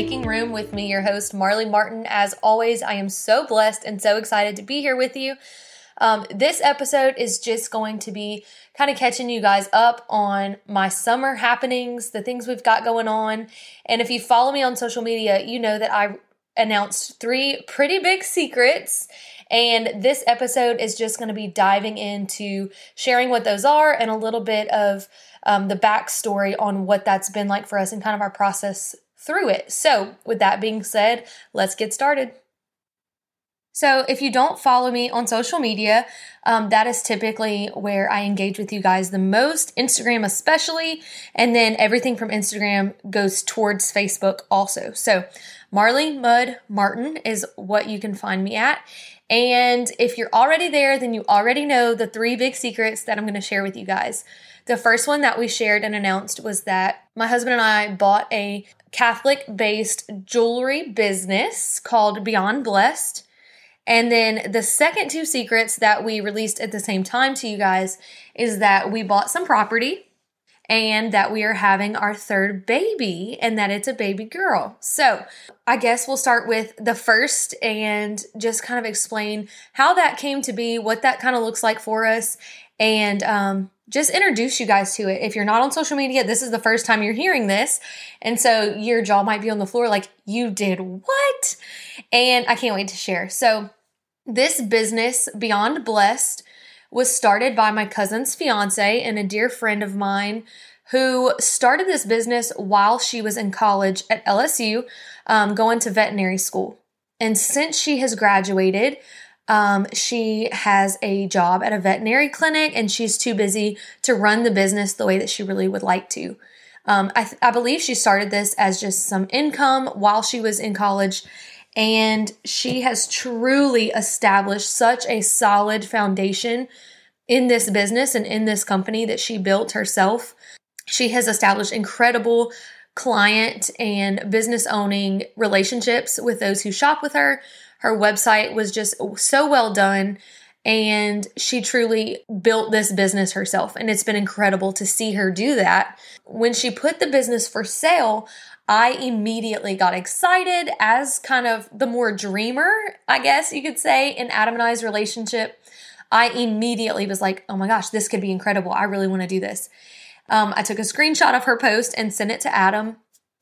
Making Room with me, your host, Marley Martin. As always, I am so blessed and so excited to be here with you. Um, this episode is just going to be kind of catching you guys up on my summer happenings, the things we've got going on. And if you follow me on social media, you know that I announced three pretty big secrets. And this episode is just going to be diving into sharing what those are and a little bit of um, the backstory on what that's been like for us and kind of our process through it. So, with that being said, let's get started. So, if you don't follow me on social media, um, that is typically where I engage with you guys the most, Instagram especially, and then everything from Instagram goes towards Facebook also. So, Marley Mud Martin is what you can find me at. And if you're already there, then you already know the three big secrets that I'm going to share with you guys. The first one that we shared and announced was that my husband and I bought a Catholic based jewelry business called Beyond Blessed. And then the second two secrets that we released at the same time to you guys is that we bought some property and that we are having our third baby and that it's a baby girl. So, I guess we'll start with the first and just kind of explain how that came to be, what that kind of looks like for us, and um, just introduce you guys to it. If you're not on social media, this is the first time you're hearing this. And so your jaw might be on the floor like, you did what? And I can't wait to share. So, this business, Beyond Blessed, was started by my cousin's fiance and a dear friend of mine who started this business while she was in college at LSU, um, going to veterinary school. And since she has graduated, um, she has a job at a veterinary clinic and she's too busy to run the business the way that she really would like to. Um, I, th- I believe she started this as just some income while she was in college and she has truly established such a solid foundation in this business and in this company that she built herself. She has established incredible client and business owning relationships with those who shop with her. Her website was just so well done and she truly built this business herself and it's been incredible to see her do that. When she put the business for sale, I immediately got excited as kind of the more dreamer, I guess you could say, in Adam and I's relationship. I immediately was like, oh my gosh, this could be incredible. I really want to do this. Um, I took a screenshot of her post and sent it to Adam.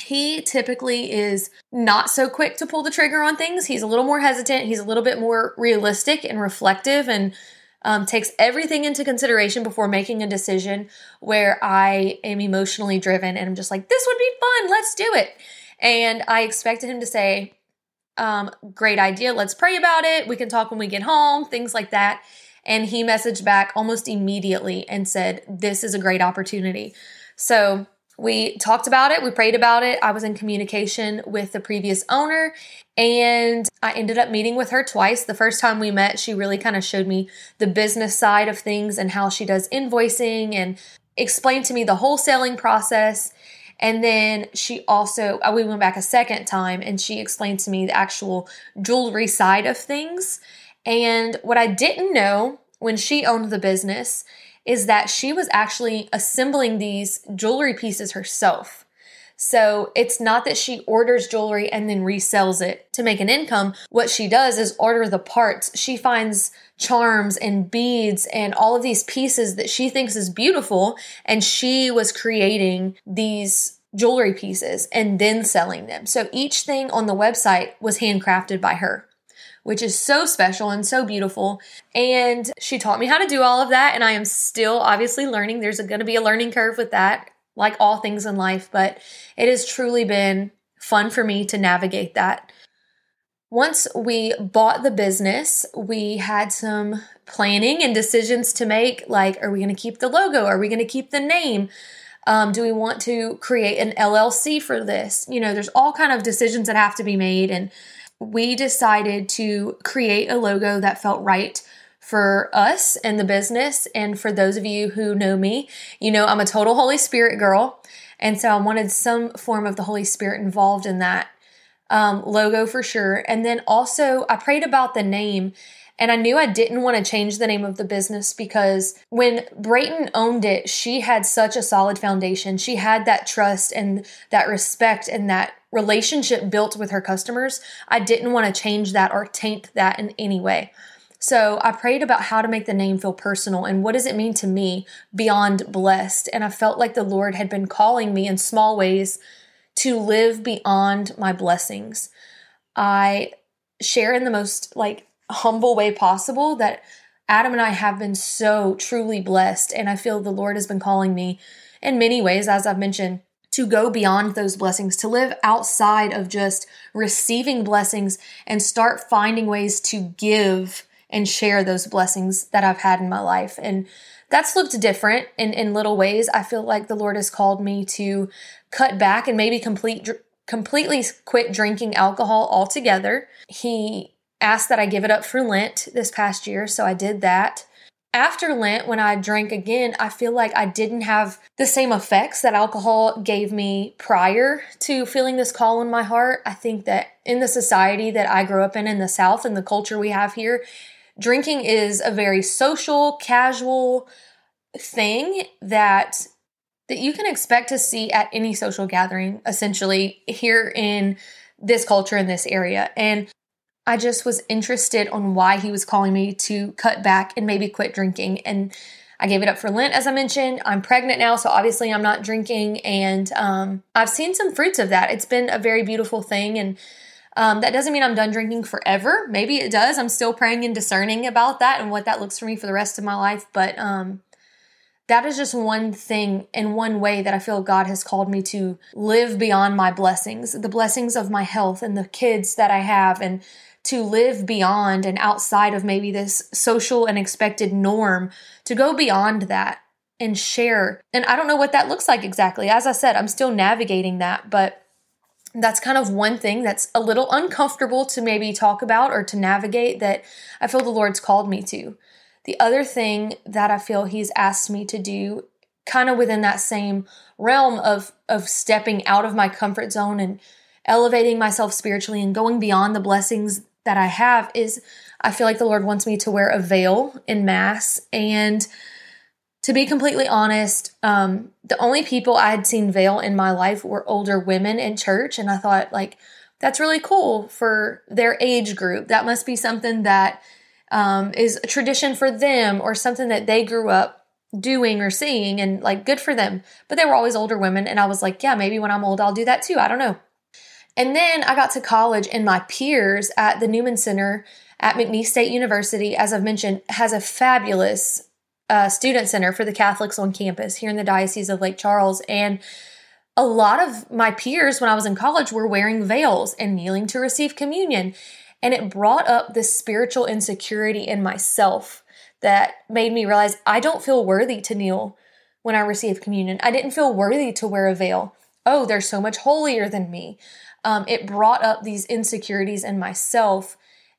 He typically is not so quick to pull the trigger on things. He's a little more hesitant. He's a little bit more realistic and reflective and um, takes everything into consideration before making a decision where I am emotionally driven and I'm just like, this would be fun, let's do it. And I expected him to say, um, great idea, let's pray about it, we can talk when we get home, things like that. And he messaged back almost immediately and said, this is a great opportunity. So we talked about it, we prayed about it. I was in communication with the previous owner, and I ended up meeting with her twice. The first time we met, she really kind of showed me the business side of things and how she does invoicing and explained to me the wholesaling process. And then she also, uh, we went back a second time and she explained to me the actual jewelry side of things. And what I didn't know when she owned the business is that she was actually assembling these jewelry pieces herself. So it's not that she orders jewelry and then resells it to make an income. What she does is order the parts. She finds charms and beads and all of these pieces that she thinks is beautiful. And she was creating these jewelry pieces and then selling them. So each thing on the website was handcrafted by her which is so special and so beautiful. And she taught me how to do all of that. And I am still obviously learning. There's going to be a learning curve with that, like all things in life, but it has truly been fun for me to navigate that. Once we bought the business, we had some planning and decisions to make like, are we going to keep the logo? Are we going to keep the name? Um, do we want to create an LLC for this? You know, there's all kind of decisions that have to be made. And we decided to create a logo that felt right for us and the business. And for those of you who know me, you know I'm a total Holy Spirit girl. And so I wanted some form of the Holy Spirit involved in that um, logo for sure. And then also, I prayed about the name And I knew I didn't want to change the name of the business because when Brayton owned it, she had such a solid foundation. She had that trust and that respect and that relationship built with her customers. I didn't want to change that or taint that in any way. So I prayed about how to make the name feel personal and what does it mean to me beyond blessed. And I felt like the Lord had been calling me in small ways to live beyond my blessings. I share in the most like humble way possible that Adam and I have been so truly blessed. And I feel the Lord has been calling me in many ways, as I've mentioned, to go beyond those blessings, to live outside of just receiving blessings and start finding ways to give and share those blessings that I've had in my life. And that's looked different in, in little ways. I feel like the Lord has called me to cut back and maybe complete completely quit drinking alcohol altogether. He asked that I give it up for Lent this past year, so I did that. After Lent, when I drank again, I feel like I didn't have the same effects that alcohol gave me prior to feeling this call in my heart. I think that in the society that I grew up in, in the South, and the culture we have here, drinking is a very social, casual thing that that you can expect to see at any social gathering essentially here in this culture in this area and I just was interested on why he was calling me to cut back and maybe quit drinking and I gave it up for Lent, as I mentioned. I'm pregnant now, so obviously I'm not drinking, and um, I've seen some fruits of that. It's been a very beautiful thing, and um, that doesn't mean I'm done drinking forever. Maybe it does. I'm still praying and discerning about that and what that looks for me for the rest of my life. But um, that is just one thing and one way that I feel God has called me to live beyond my blessings, the blessings of my health and the kids that I have, and to live beyond and outside of maybe this social and expected norm, to go beyond that and share. And I don't know what that looks like exactly. As I said, I'm still navigating that, but that's kind of one thing that's a little uncomfortable to maybe talk about or to navigate that I feel the Lord's called me to. The other thing that I feel He's asked me to do, kind of within that same realm of, of stepping out of my comfort zone and elevating myself spiritually and going beyond the blessings that I have, is I feel like the Lord wants me to wear a veil in Mass and to be completely honest, um, the only people I had seen veil in my life were older women in church. And I thought, like, that's really cool for their age group. That must be something that um, is a tradition for them or something that they grew up doing or seeing and like good for them. But they were always older women. And I was like, yeah, maybe when I'm old, I'll do that too. I don't know. And then I got to college, and my peers at the Newman Center at McNeese State University, as I've mentioned, has a fabulous uh, student center for the Catholics on campus here in the Diocese of Lake Charles. And a lot of my peers when I was in college were wearing veils and kneeling to receive communion. And it brought up this spiritual insecurity in myself that made me realize I don't feel worthy to kneel when I receive communion. I didn't feel worthy to wear a veil. Oh, they're so much holier than me. Um, it brought up these insecurities in myself.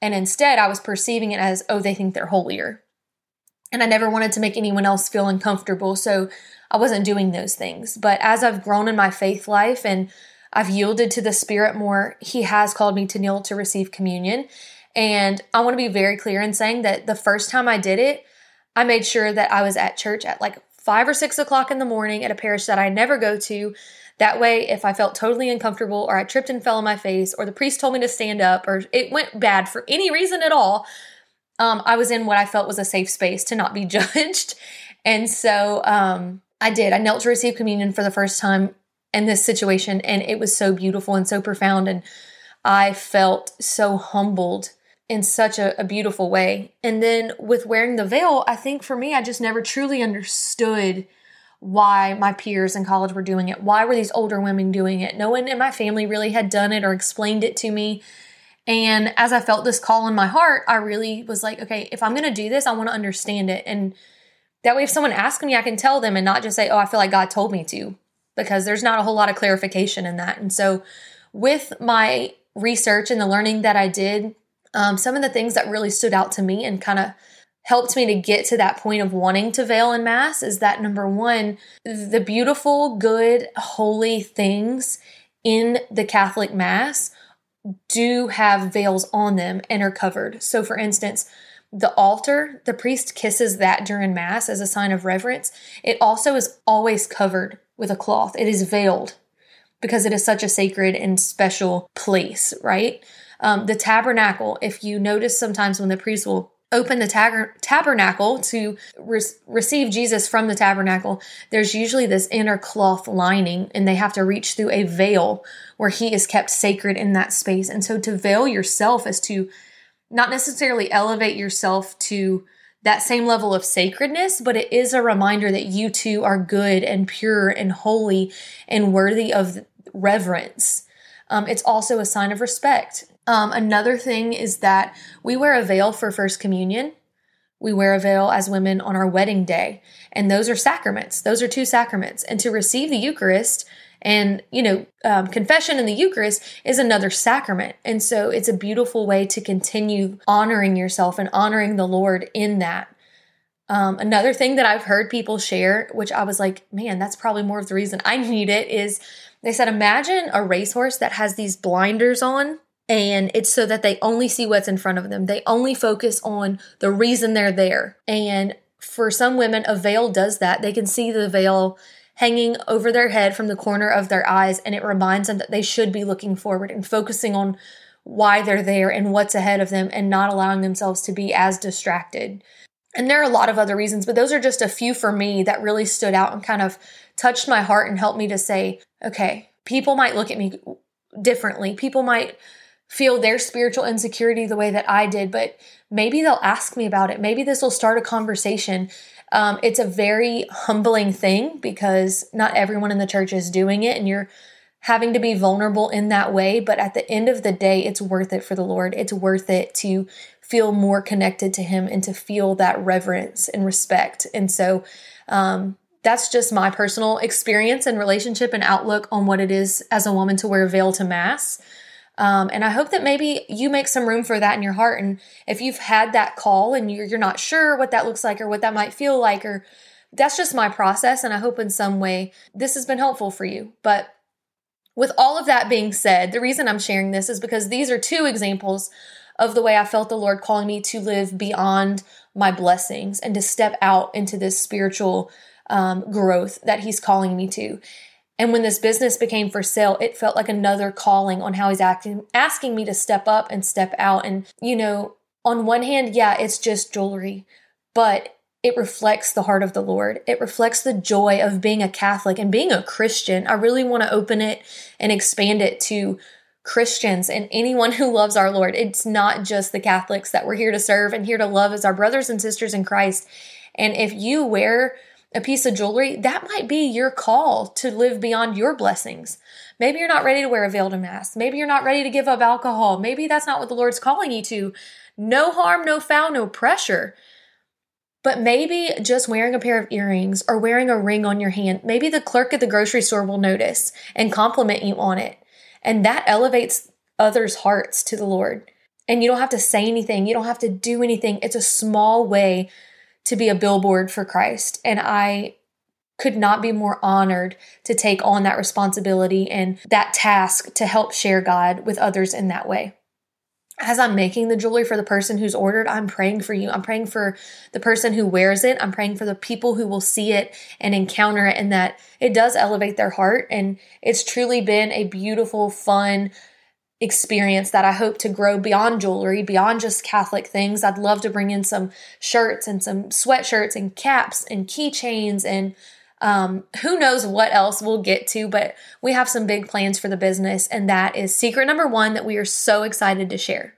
And instead, I was perceiving it as, oh, they think they're holier and I never wanted to make anyone else feel uncomfortable. So I wasn't doing those things. But as I've grown in my faith life and I've yielded to the Spirit more, He has called me to kneel to receive communion. And I want to be very clear in saying that the first time I did it, I made sure that I was at church at like five or six o'clock in the morning at a parish that I never go to. That way, if I felt totally uncomfortable or I tripped and fell on my face or the priest told me to stand up or it went bad for any reason at all, um, I was in what I felt was a safe space to not be judged. And so um, I did. I knelt to receive communion for the first time in this situation, and it was so beautiful and so profound. And I felt so humbled in such a, a beautiful way. And then with wearing the veil, I think for me, I just never truly understood why my peers in college were doing it. Why were these older women doing it? No one in my family really had done it or explained it to me. And as I felt this call in my heart, I really was like, okay, if I'm going to do this, I want to understand it. And that way, if someone asks me, I can tell them and not just say, oh, I feel like God told me to, because there's not a whole lot of clarification in that. And so, with my research and the learning that I did, um, some of the things that really stood out to me and kind of helped me to get to that point of wanting to veil in Mass is that number one, the beautiful, good, holy things in the Catholic Mass do have veils on them and are covered. So, for instance, the altar, the priest kisses that during Mass as a sign of reverence. It also is always covered with a cloth, it is veiled because it is such a sacred and special place, right? Um, the tabernacle, if you notice sometimes when the priest will open the tab- tabernacle to re- receive Jesus from the tabernacle, there's usually this inner cloth lining, and they have to reach through a veil where he is kept sacred in that space. And so to veil yourself is to not necessarily elevate yourself to that same level of sacredness, but it is a reminder that you too are good and pure and holy and worthy of reverence. Um, it's also a sign of respect. Um, another thing is that we wear a veil for First Communion. We wear a veil as women on our wedding day. And those are sacraments. Those are two sacraments. And to receive the Eucharist and, you know, um, confession in the Eucharist is another sacrament. And so it's a beautiful way to continue honoring yourself and honoring the Lord in that. Um, another thing that I've heard people share, which I was like, man, that's probably more of the reason I need it, is they said, imagine a racehorse that has these blinders on and it's so that they only see what's in front of them. They only focus on the reason they're there. And for some women, a veil does that. They can see the veil hanging over their head from the corner of their eyes, and it reminds them that they should be looking forward and focusing on why they're there and what's ahead of them and not allowing themselves to be as distracted. And there are a lot of other reasons, but those are just a few for me that really stood out and kind of touched my heart and helped me to say, okay, people might look at me differently. People might feel their spiritual insecurity the way that I did, but maybe they'll ask me about it. Maybe this will start a conversation. Um, it's a very humbling thing because not everyone in the church is doing it, and you're having to be vulnerable in that way. But at the end of the day, it's worth it for the Lord. It's worth it to feel more connected to Him and to feel that reverence and respect. And so, um, that's just my personal experience and relationship and outlook on what it is as a woman to wear a veil to mass. Um, and I hope that maybe you make some room for that in your heart. And if you've had that call and you're, you're not sure what that looks like or what that might feel like, or that's just my process. And I hope in some way this has been helpful for you. But with all of that being said, the reason I'm sharing this is because these are two examples of the way I felt the Lord calling me to live beyond my blessings and to step out into this spiritual um, growth that he's calling me to. And when this business became for sale, it felt like another calling on how he's acting, asking me to step up and step out. And, you know, on one hand, yeah, it's just jewelry, but it reflects the heart of the Lord. It reflects the joy of being a Catholic and being a Christian. I really want to open it and expand it to Christians and anyone who loves our Lord. It's not just the Catholics that we're here to serve and here to love as our brothers and sisters in Christ. And if you wear a piece of jewelry, that might be your call to live beyond your blessings. Maybe you're not ready to wear a veil to mass. Maybe you're not ready to give up alcohol. Maybe that's not what the Lord's calling you to. No harm, no foul, no pressure. But maybe just wearing a pair of earrings or wearing a ring on your hand, maybe the clerk at the grocery store will notice and compliment you on it. And that elevates others' hearts to the Lord. And you don't have to say anything, you don't have to do anything. It's a small way to be a billboard for Christ. And I could not be more honored to take on that responsibility and that task to help share God with others in that way. As I'm making the jewelry for the person who's ordered, I'm praying for you. I'm praying for the person who wears it. I'm praying for the people who will see it and encounter it, and that it does elevate their heart. And it's truly been a beautiful, fun, experience that I hope to grow beyond jewelry, beyond just Catholic things. I'd love to bring in some shirts and some sweatshirts and caps and keychains and um, who knows what else we'll get to, but we have some big plans for the business, and that is secret number one that we are so excited to share.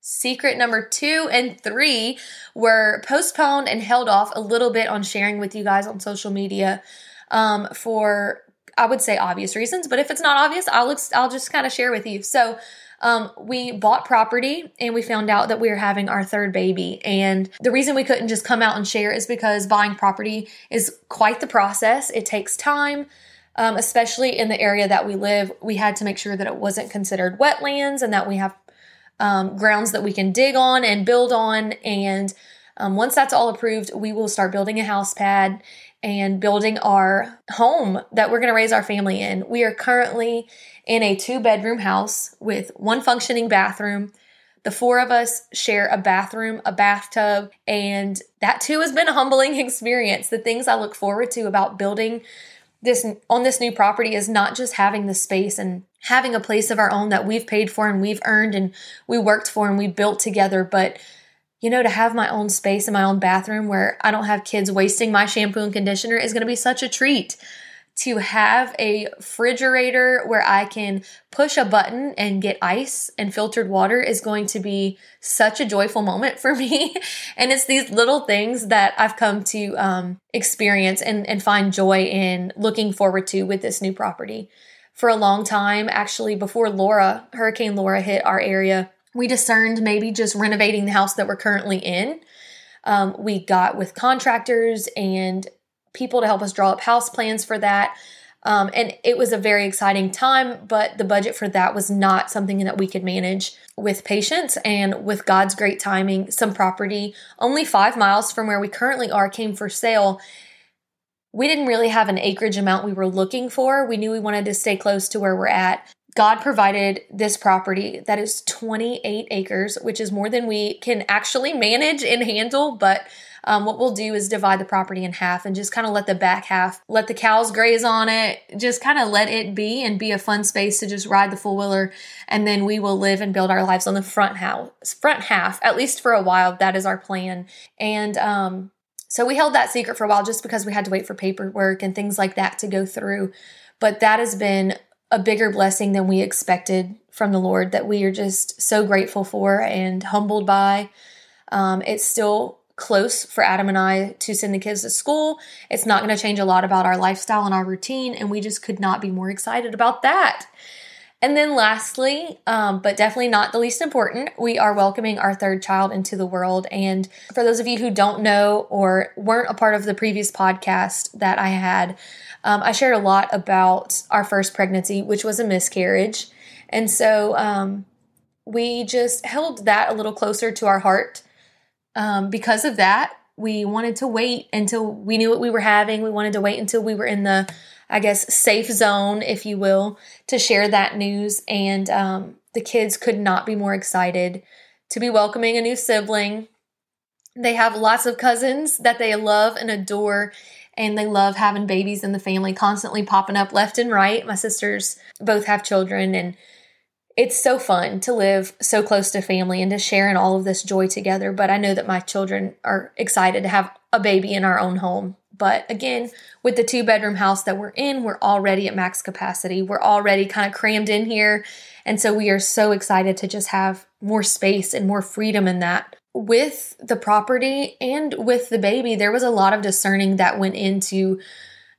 Secret number two and three were postponed and held off a little bit on sharing with you guys on social media um, for I would say obvious reasons, but if it's not obvious, I'll I'll just kind of share with you. So, um, we bought property and we found out that we were having our third baby. And the reason we couldn't just come out and share is because buying property is quite the process. It takes time, um, especially in the area that we live. We had to make sure that it wasn't considered wetlands and that we have um, grounds that we can dig on and build on. And um, once that's all approved, we will start building a house pad and building our home that we're going to raise our family in. We are currently in a two bedroom house with one functioning bathroom, The four of us share a bathroom, a bathtub, and that too has been a humbling experience. The things I look forward to about building this on this new property is not just having the space and having a place of our own that we've paid for and we've earned and we worked for and we built together, but you know, to have my own space in my own bathroom where I don't have kids wasting my shampoo and conditioner is going to be such a treat to have a refrigerator where I can push a button and get ice and filtered water is going to be such a joyful moment for me. and it's these little things that I've come to um, experience and, and find joy in looking forward to with this new property. For a long time, actually, before Laura, Hurricane Laura hit our area, we discerned maybe just renovating the house that we're currently in. Um, we got with contractors and people to help us draw up house plans for that. Um, and it was a very exciting time, but the budget for that was not something that we could manage with patience and with God's great timing. Some property only five miles from where we currently are came for sale. We didn't really have an acreage amount we were looking for. We knew we wanted to stay close to where we're at. God provided this property that is 28 acres, which is more than we can actually manage and handle, but um, what we'll do is divide the property in half and just kind of let the back half, let the cows graze on it, just kind of let it be and be a fun space to just ride the four wheeler. And then we will live and build our lives on the front house, front half, at least for a while. That is our plan. And, um, so we held that secret for a while just because we had to wait for paperwork and things like that to go through. But that has been a bigger blessing than we expected from the Lord that we are just so grateful for and humbled by. Um, it's still close for Adam and I to send the kids to school. It's not going to change a lot about our lifestyle and our routine, and we just could not be more excited about that. And then, lastly, um, but definitely not the least important, we are welcoming our third child into the world. And for those of you who don't know or weren't a part of the previous podcast that I had, um, I shared a lot about our first pregnancy, which was a miscarriage. And so um, we just held that a little closer to our heart um, because of that, we wanted to wait until we knew what we were having. We wanted to wait until we were in the, I guess, safe zone, if you will, to share that news. And um, the kids could not be more excited to be welcoming a new sibling. They have lots of cousins that they love and adore, and they love having babies in the family constantly popping up left and right. My sisters both have children, and it's so fun to live so close to family and to share in all of this joy together. But I know that my children are excited to have a baby in our own home. But again, with the two bedroom house that we're in, we're already at max capacity. We're already kind of crammed in here. And so we are so excited to just have more space and more freedom in that. With the property and with the baby, there was a lot of discerning that went into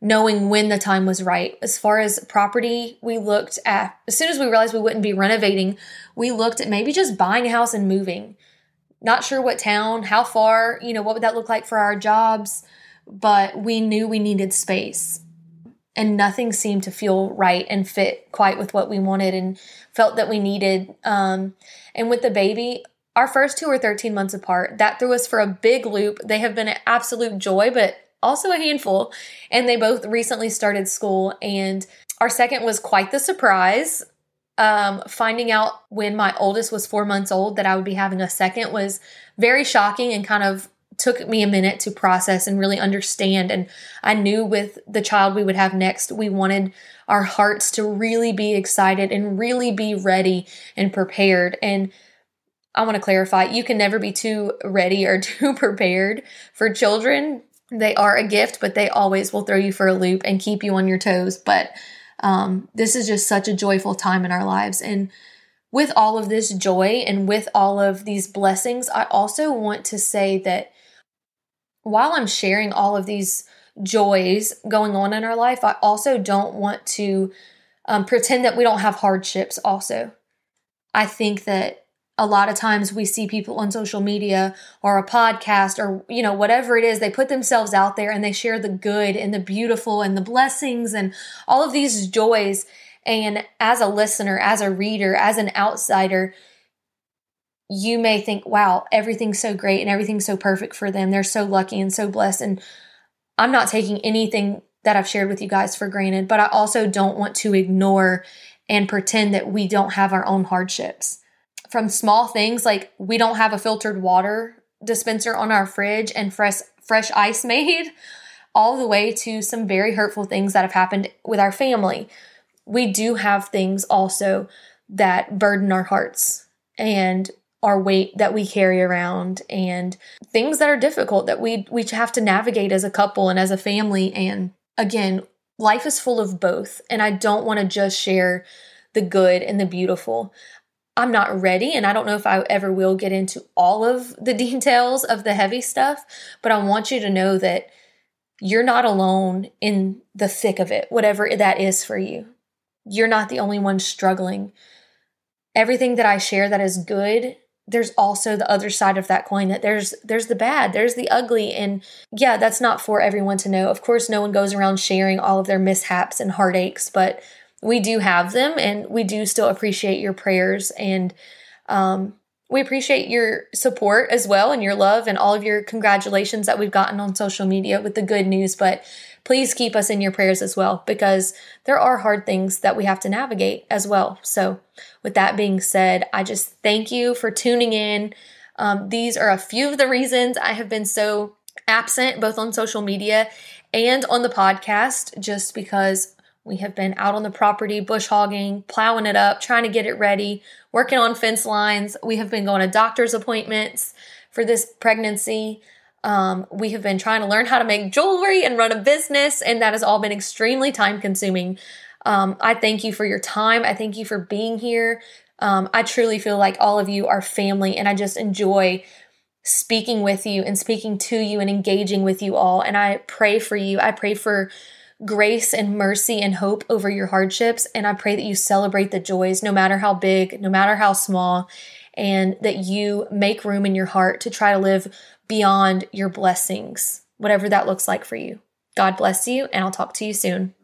knowing when the time was right. As far as property, we looked at, as soon as we realized we wouldn't be renovating, we looked at maybe just buying a house and moving. Not sure what town, how far, you know, what would that look like for our jobs, but we knew we needed space. And nothing seemed to feel right and fit quite with what we wanted and felt that we needed. Um, and with the baby, our first two were 13 months apart. That threw us for a big loop. They have been an absolute joy, but also a handful, and they both recently started school. And our second was quite the surprise. Um, finding out when my oldest was four months old that I would be having a second was very shocking and kind of took me a minute to process and really understand. And I knew with the child we would have next, we wanted our hearts to really be excited and really be ready and prepared. And I want to clarify you can never be too ready or too prepared for children they are a gift, but they always will throw you for a loop and keep you on your toes. But um, this is just such a joyful time in our lives. And with all of this joy and with all of these blessings, I also want to say that while I'm sharing all of these joys going on in our life, I also don't want to um, pretend that we don't have hardships, also. I think that a lot of times we see people on social media or a podcast or you know whatever it is they put themselves out there and they share the good and the beautiful and the blessings and all of these joys. And as a listener as a reader as an outsider you may think wow everything's so great and everything's so perfect for them. They're so lucky and so blessed. And i'm not taking anything that i've shared with you guys for granted but i also don't want to ignore and pretend that we don't have our own hardships from small things like we don't have a filtered water dispenser on our fridge and fresh fresh ice made all the way to some very hurtful things that have happened with our family. We do have things also that burden our hearts and our weight that we carry around and things that are difficult that we we have to navigate as a couple and as a family and again life is full of both and I don't want to just share the good and the beautiful. I'm not ready, and I don't know if I ever will get into all of the details of the heavy stuff, but I want you to know that you're not alone in the thick of it, whatever that is for you. You're not the only one struggling. Everything that I share that is good, there's also the other side of that coin that there's there's the bad, there's the ugly and yeah, that's not for everyone to know. Of course, no one goes around sharing all of their mishaps and heartaches, but we do have them and we do still appreciate your prayers and um, we appreciate your support as well and your love and all of your congratulations that we've gotten on social media with the good news but please keep us in your prayers as well because there are hard things that we have to navigate as well. So with that being said i just thank you for tuning in. Um, these are a few of the reasons i have been so absent both on social media and on the podcast just because we have been out on the property, bush hogging, plowing it up, trying to get it ready, working on fence lines. We have been going to doctor's appointments for this pregnancy. Um, we have been trying to learn how to make jewelry and run a business, and that has all been extremely time consuming. Um, I thank you for your time. I thank you for being here. Um, I truly feel like all of you are family, and I just enjoy speaking with you and speaking to you and engaging with you all. And I pray for you. I pray for grace and mercy and hope over your hardships. And I pray that you celebrate the joys, no matter how big, no matter how small, and that you make room in your heart to try to live beyond your blessings, whatever that looks like for you. God bless you, and I'll talk to you soon.